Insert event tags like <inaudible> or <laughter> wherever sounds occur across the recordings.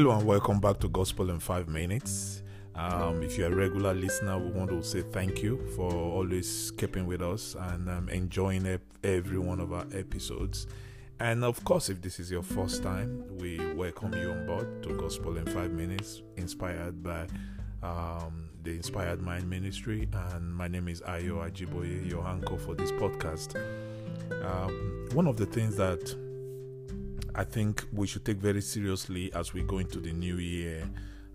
Hello and welcome back to Gospel in Five Minutes. Um, if you're a regular listener, we want to say thank you for always keeping with us and um, enjoying every one of our episodes. And of course, if this is your first time, we welcome you on board to Gospel in Five Minutes, inspired by um, the Inspired Mind Ministry. And my name is Ayo Ajiboye, your anchor for this podcast. Um, one of the things that I think we should take very seriously as we go into the new year.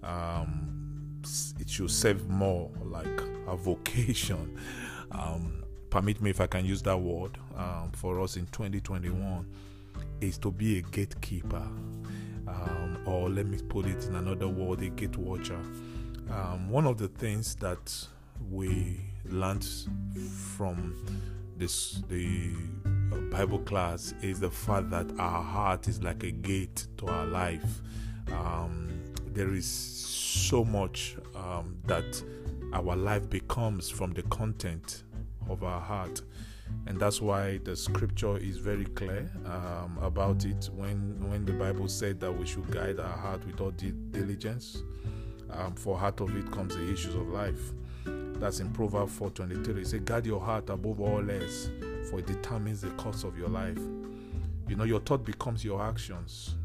Um, it should serve more like a vocation. <laughs> Um, permit me if I can use that word um, for us in 2021 is to be a gatekeeper, um, or let me put it in another word, a gate watcher. Um, one of the things that we learned from this the Bible class is the fact that our heart is like a gate to our life. Um, there is so much um, that our life becomes from the content of our heart. And that's why the scripture is very clear um, about it when, when the Bible said that we should guide our heart with all diligence. Um, for out of it comes the issues of life. That's in Proverbs 4:23. It says, "Guard your heart above all else, for it determines the course of your life." You know, your thought becomes your actions.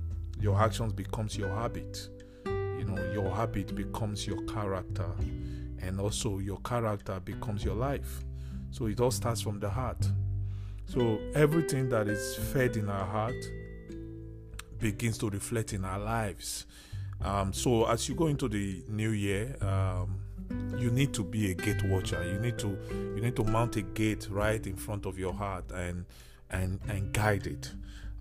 Your actions becomes your habit. You know, your habit becomes your character, and also your character becomes your life. So it all starts from the heart. So everything that is fed in our heart begins to reflect in our lives. Um, so as you go into the new year, um, you need to be a gate watcher. You need to you need to mount a gate right in front of your heart and and and guide it.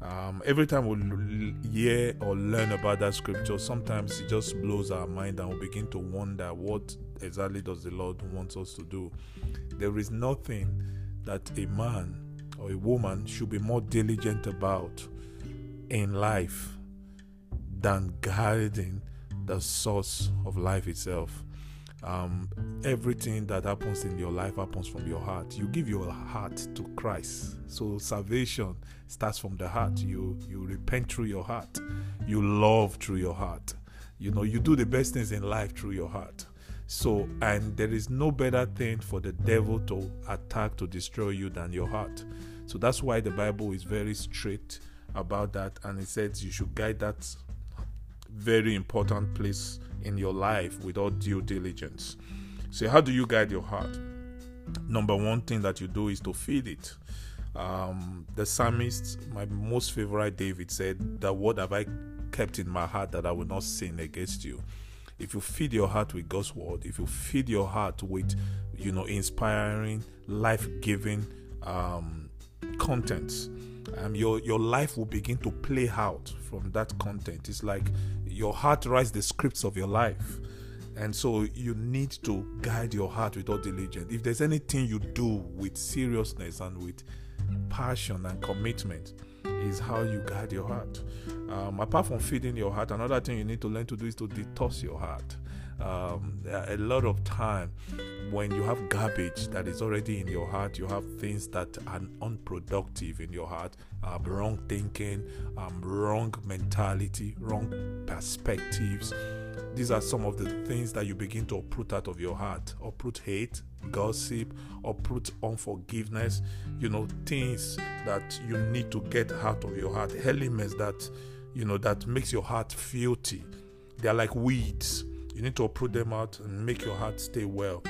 Um, every time we hear or learn about that scripture sometimes it just blows our mind and we begin to wonder what exactly does the lord wants us to do. There is nothing that a man or a woman should be more diligent about in life than guiding the source of life itself um, everything that happens in your life happens from your heart. You give your heart to Christ. So salvation starts from the heart. You you repent through your heart. You love through your heart. You know, you do the best things in life through your heart. So, and there is no better thing for the devil to attack to destroy you than your heart. So that's why the Bible is very strict about that and it says you should guide that very important place in your life with all due diligence. So, how do you guide your heart? Number one thing that you do is to feed it. Um, the psalmist, my most favorite David, said, "The word have I kept in my heart that I will not sin against you." If you feed your heart with God's word, if you feed your heart with, you know, inspiring, life-giving um, contents, um, your your life will begin to play out from that content. It's like your heart writes the scripts of your life. And so you need to guide your heart with all diligence. If there's anything you do with seriousness and with passion and commitment, is how you guide your heart. Um, apart from feeding your heart, another thing you need to learn to do is to detox your heart. Um, a lot of time when you have garbage that is already in your heart, you have things that are unproductive in your heart, um, wrong thinking, um, wrong mentality, wrong perspectives. These are some of the things that you begin to uproot out of your heart. Uproot hate, gossip, uproot unforgiveness, you know, things that you need to get out of your heart, elements that, you know, that makes your heart filthy. They are like weeds. You need to uproot them out and make your heart stay well.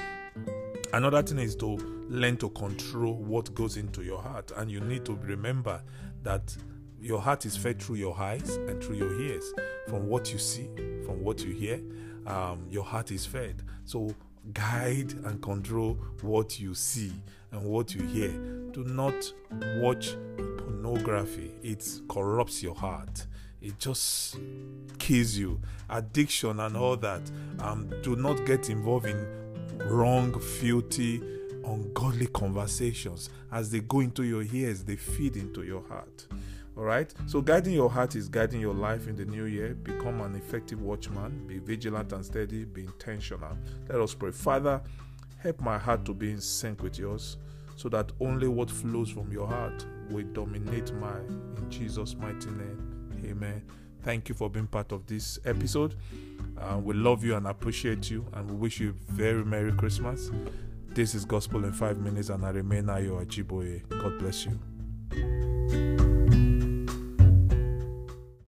Another thing is to learn to control what goes into your heart, and you need to remember that your heart is fed through your eyes and through your ears. From what you see, from what you hear, um, your heart is fed. So guide and control what you see and what you hear. Do not watch pornography, it corrupts your heart. It just kills you. Addiction and all that. Um, do not get involved in wrong, filthy, ungodly conversations. As they go into your ears, they feed into your heart. All right. So, guiding your heart is guiding your life in the new year. Become an effective watchman. Be vigilant and steady. Be intentional. Let us pray. Father, help my heart to be in sync with yours so that only what flows from your heart will dominate mine. In Jesus' mighty name. Amen. Thank you for being part of this episode. Uh, we love you and appreciate you, and we wish you very Merry Christmas. This is Gospel in Five Minutes, and I remain Ayo Ajiboye. God bless you.